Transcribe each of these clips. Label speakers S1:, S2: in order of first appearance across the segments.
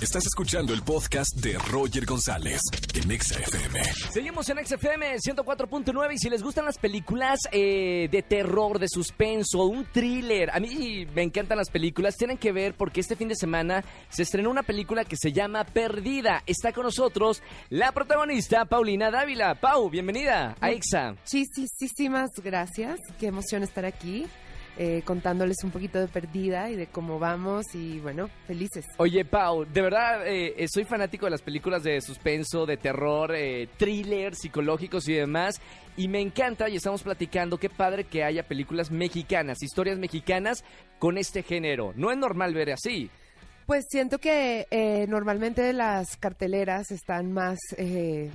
S1: Estás escuchando el podcast de Roger González en Exa FM.
S2: Seguimos en XFM 104.9 y si les gustan las películas eh, de terror, de suspenso, un thriller, a mí me encantan las películas, tienen que ver porque este fin de semana se estrenó una película que se llama Perdida. Está con nosotros la protagonista Paulina Dávila. Pau, bienvenida a Exa.
S3: Muchísimas gracias. Qué emoción estar aquí. Eh, contándoles un poquito de perdida y de cómo vamos y bueno, felices.
S2: Oye, Pau, de verdad eh, soy fanático de las películas de suspenso, de terror, eh, thriller, psicológicos y demás. Y me encanta, y estamos platicando, qué padre que haya películas mexicanas, historias mexicanas con este género. No es normal ver así.
S3: Pues siento que eh, normalmente las carteleras están más eh,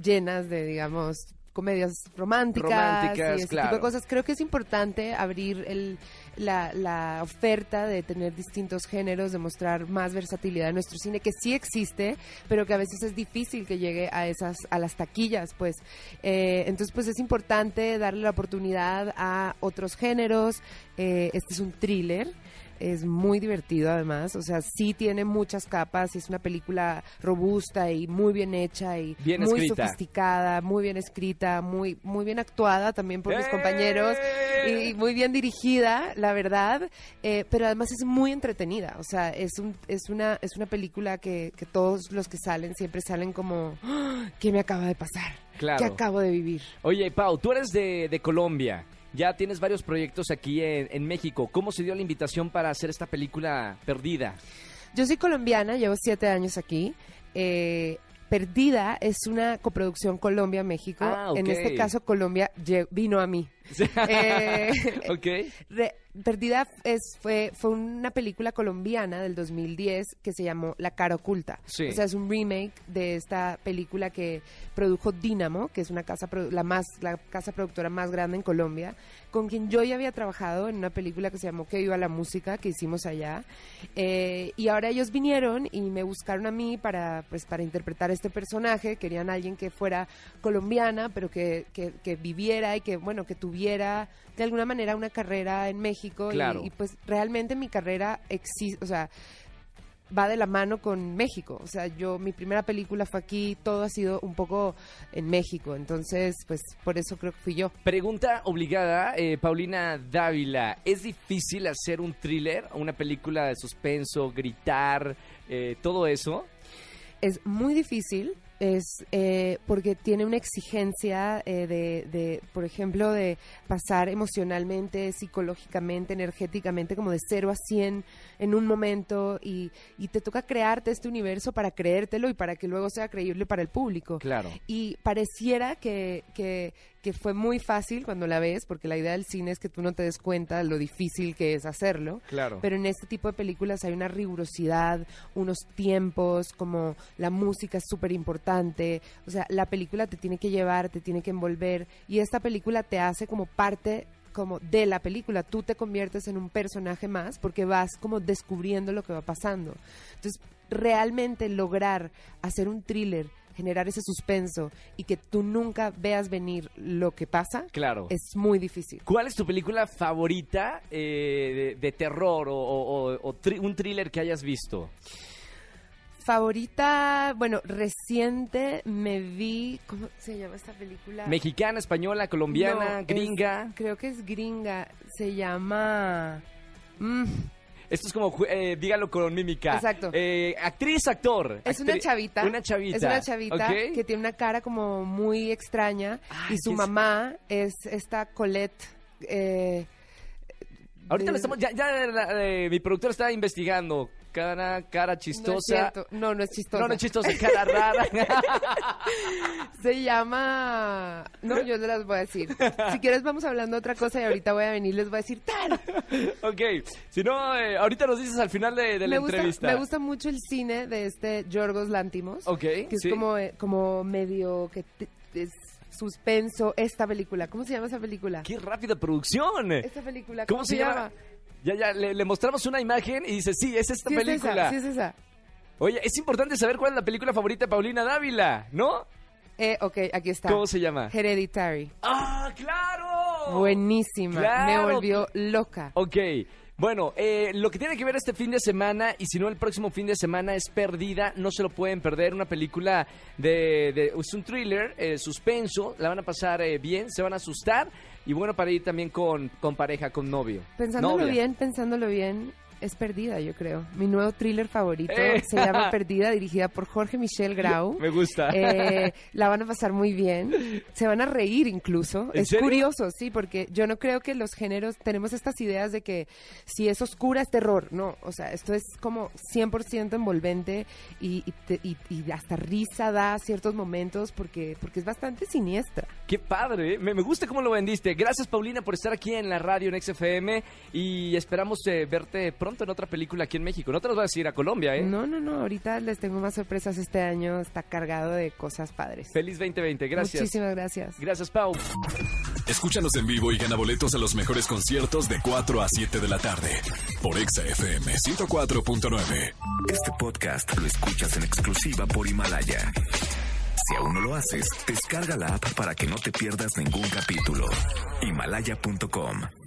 S3: llenas de, digamos, comedias románticas,
S2: Románticas,
S3: y ese
S2: claro.
S3: tipo de cosas. Creo que es importante abrir el, la, la oferta de tener distintos géneros, de mostrar más versatilidad en nuestro cine, que sí existe, pero que a veces es difícil que llegue a esas, a las taquillas, pues. Eh, entonces, pues es importante darle la oportunidad a otros géneros. Eh, este es un thriller. Es muy divertido además, o sea, sí tiene muchas capas, y es una película robusta y muy bien hecha y
S2: Bien
S3: muy
S2: escrita.
S3: sofisticada, muy bien escrita, muy muy bien actuada también por mis
S2: ¡Eh!
S3: compañeros y, y muy bien dirigida, la verdad, eh, pero además es muy entretenida, o sea, es un es una es una película que, que todos los que salen siempre salen como "¡Ah! ¿qué me acaba de pasar?
S2: Claro.
S3: ¿Qué acabo de vivir?
S2: Oye, Pau, tú eres de, de Colombia. Ya tienes varios proyectos aquí en, en México. ¿Cómo se dio la invitación para hacer esta película perdida?
S3: Yo soy colombiana, llevo siete años aquí. Eh, Perdida es una coproducción Colombia-México.
S2: Ah.
S3: En este caso, Colombia vino a mí. Eh. Re- Perdida es, fue, fue una película colombiana del 2010 que se llamó La cara oculta.
S2: Sí.
S3: O sea, es un remake de esta película que produjo Dynamo, que es una casa la más la casa productora más grande en Colombia, con quien yo ya había trabajado en una película que se llamó Que viva la música que hicimos allá. Eh, y ahora ellos vinieron y me buscaron a mí para pues para interpretar este personaje. Querían a alguien que fuera colombiana, pero que, que, que viviera y que bueno que tuviera de alguna manera una carrera en México. Y, pues realmente mi carrera existe, o sea va de la mano con México. O sea, yo, mi primera película fue aquí, todo ha sido un poco en México. Entonces, pues por eso creo que fui yo.
S2: Pregunta obligada, eh, Paulina Dávila. ¿Es difícil hacer un thriller, una película de suspenso, gritar, eh, todo eso?
S3: Es muy difícil. Es eh, porque tiene una exigencia eh, de, de, por ejemplo, de pasar emocionalmente, psicológicamente, energéticamente, como de 0 a 100 en un momento y, y te toca crearte este universo para creértelo y para que luego sea creíble para el público.
S2: Claro.
S3: Y pareciera que, que, que fue muy fácil cuando la ves, porque la idea del cine es que tú no te des cuenta lo difícil que es hacerlo.
S2: Claro.
S3: Pero en este tipo de películas hay una rigurosidad, unos tiempos, como la música es súper importante. O sea, la película te tiene que llevar, te tiene que envolver. Y esta película te hace como parte como de la película, tú te conviertes en un personaje más porque vas como descubriendo lo que va pasando. Entonces, realmente lograr hacer un thriller, generar ese suspenso y que tú nunca veas venir lo que pasa,
S2: Claro.
S3: es muy difícil.
S2: ¿Cuál es tu película favorita eh, de, de terror o, o- o- o tri- un thriller que hayas visto?
S3: Favorita, bueno, reciente me vi, ¿cómo se llama esta película?
S2: ¿Mexicana, española, colombiana,
S3: No, es-
S2: gringa?
S3: creo que es gringa, se llama... mm,
S2: Esto es como, eh, dígalo con mímica.
S3: Exacto.
S2: Eh, actriz, actor.
S3: es una chavita.
S2: Una chavita.
S3: Es una chavita que tiene una cara como muy extraña
S2: Ay,
S3: y su mamá es esta Colette... eh,
S2: Ahorita
S3: de-
S2: lo estamos, ya, ya la- eh, mi productor está investigando. Cara, cara
S3: No es
S2: chistosa.
S3: No, no es chistosa.
S2: No, no es chistosa, cara rara.
S3: Se llama... No, yo no las voy a decir. Si quieres vamos hablando de otra cosa y ahorita voy a venir y les voy a decir tal.
S2: ok, si no, eh, ahorita nos dices al final de, de la
S3: me gusta,
S2: entrevista.
S3: me gusta mucho el cine de este Yorgos Lantimos.
S2: Ok,
S3: Que es
S2: sí.
S3: como, eh, como medio que te- es suspenso esta película. ¿Cómo se llama esa película?
S2: ¡Qué rápida producción!
S3: Esta película,
S2: ¿Cómo, se llama? Ya, ya, le, le mostramos una imagen y dice, sí, es esta
S3: Sí es
S2: película.
S3: esa, sí es esa.
S2: Oye, es importante saber cuál es la película favorita de Paulina Dávila, ¿no?
S3: Eh, ok, aquí está.
S2: ¿Cómo se llama?
S3: Hereditary.
S2: ¡Ah, claro!
S3: Buenísima.
S2: Claro.
S3: Me volvió loca.
S2: Ok. Bueno, eh, lo que tiene que ver este fin de semana, y si no el próximo fin de semana, es Perdida. No se lo pueden perder. Una película de. de- es un thriller, eh, suspenso. La van a pasar eh, bien, se van a asustar. Y bueno, para ir también con, con pareja, con novio.
S3: Pensándolo
S2: Novia.
S3: bien, pensándolo bien, es Perdida, yo creo. Mi nuevo thriller favorito
S2: Eh.
S3: se llama Perdida, dirigida por Jorge Michel Grau.
S2: Me gusta.
S3: Eh, la van a pasar muy bien, se van a reír incluso.
S2: ¿En
S3: Es
S2: serio?
S3: curioso, sí, porque yo no creo que los géneros tenemos estas ideas de que si es oscura es terror, no, o sea, esto es como 100% envolvente y, y te- y- y hasta risa da ciertos momentos porque, porque es bastante siniestra.
S2: Qué padre, ¿eh? me, me gusta cómo lo vendiste. Gracias, Paulina, por estar aquí en la radio en XFM. Y esperamos eh, verte pronto en otra película aquí en México. No te los vas a ir a Colombia, ¿eh?
S3: No, no, no, ahorita les tengo más sorpresas este año, está cargado de cosas padres.
S2: Feliz 2020, gracias.
S3: Muchísimas gracias.
S2: Gracias, Pau.
S1: Escúchanos en vivo y gana boletos a los mejores conciertos de 4 a 7 de la tarde por Exa FM 104.9.
S4: Este podcast lo escuchas en exclusiva por Himalaya. Si aún no lo haces, descarga la app para que no te pierdas ningún capítulo. Himalaya.com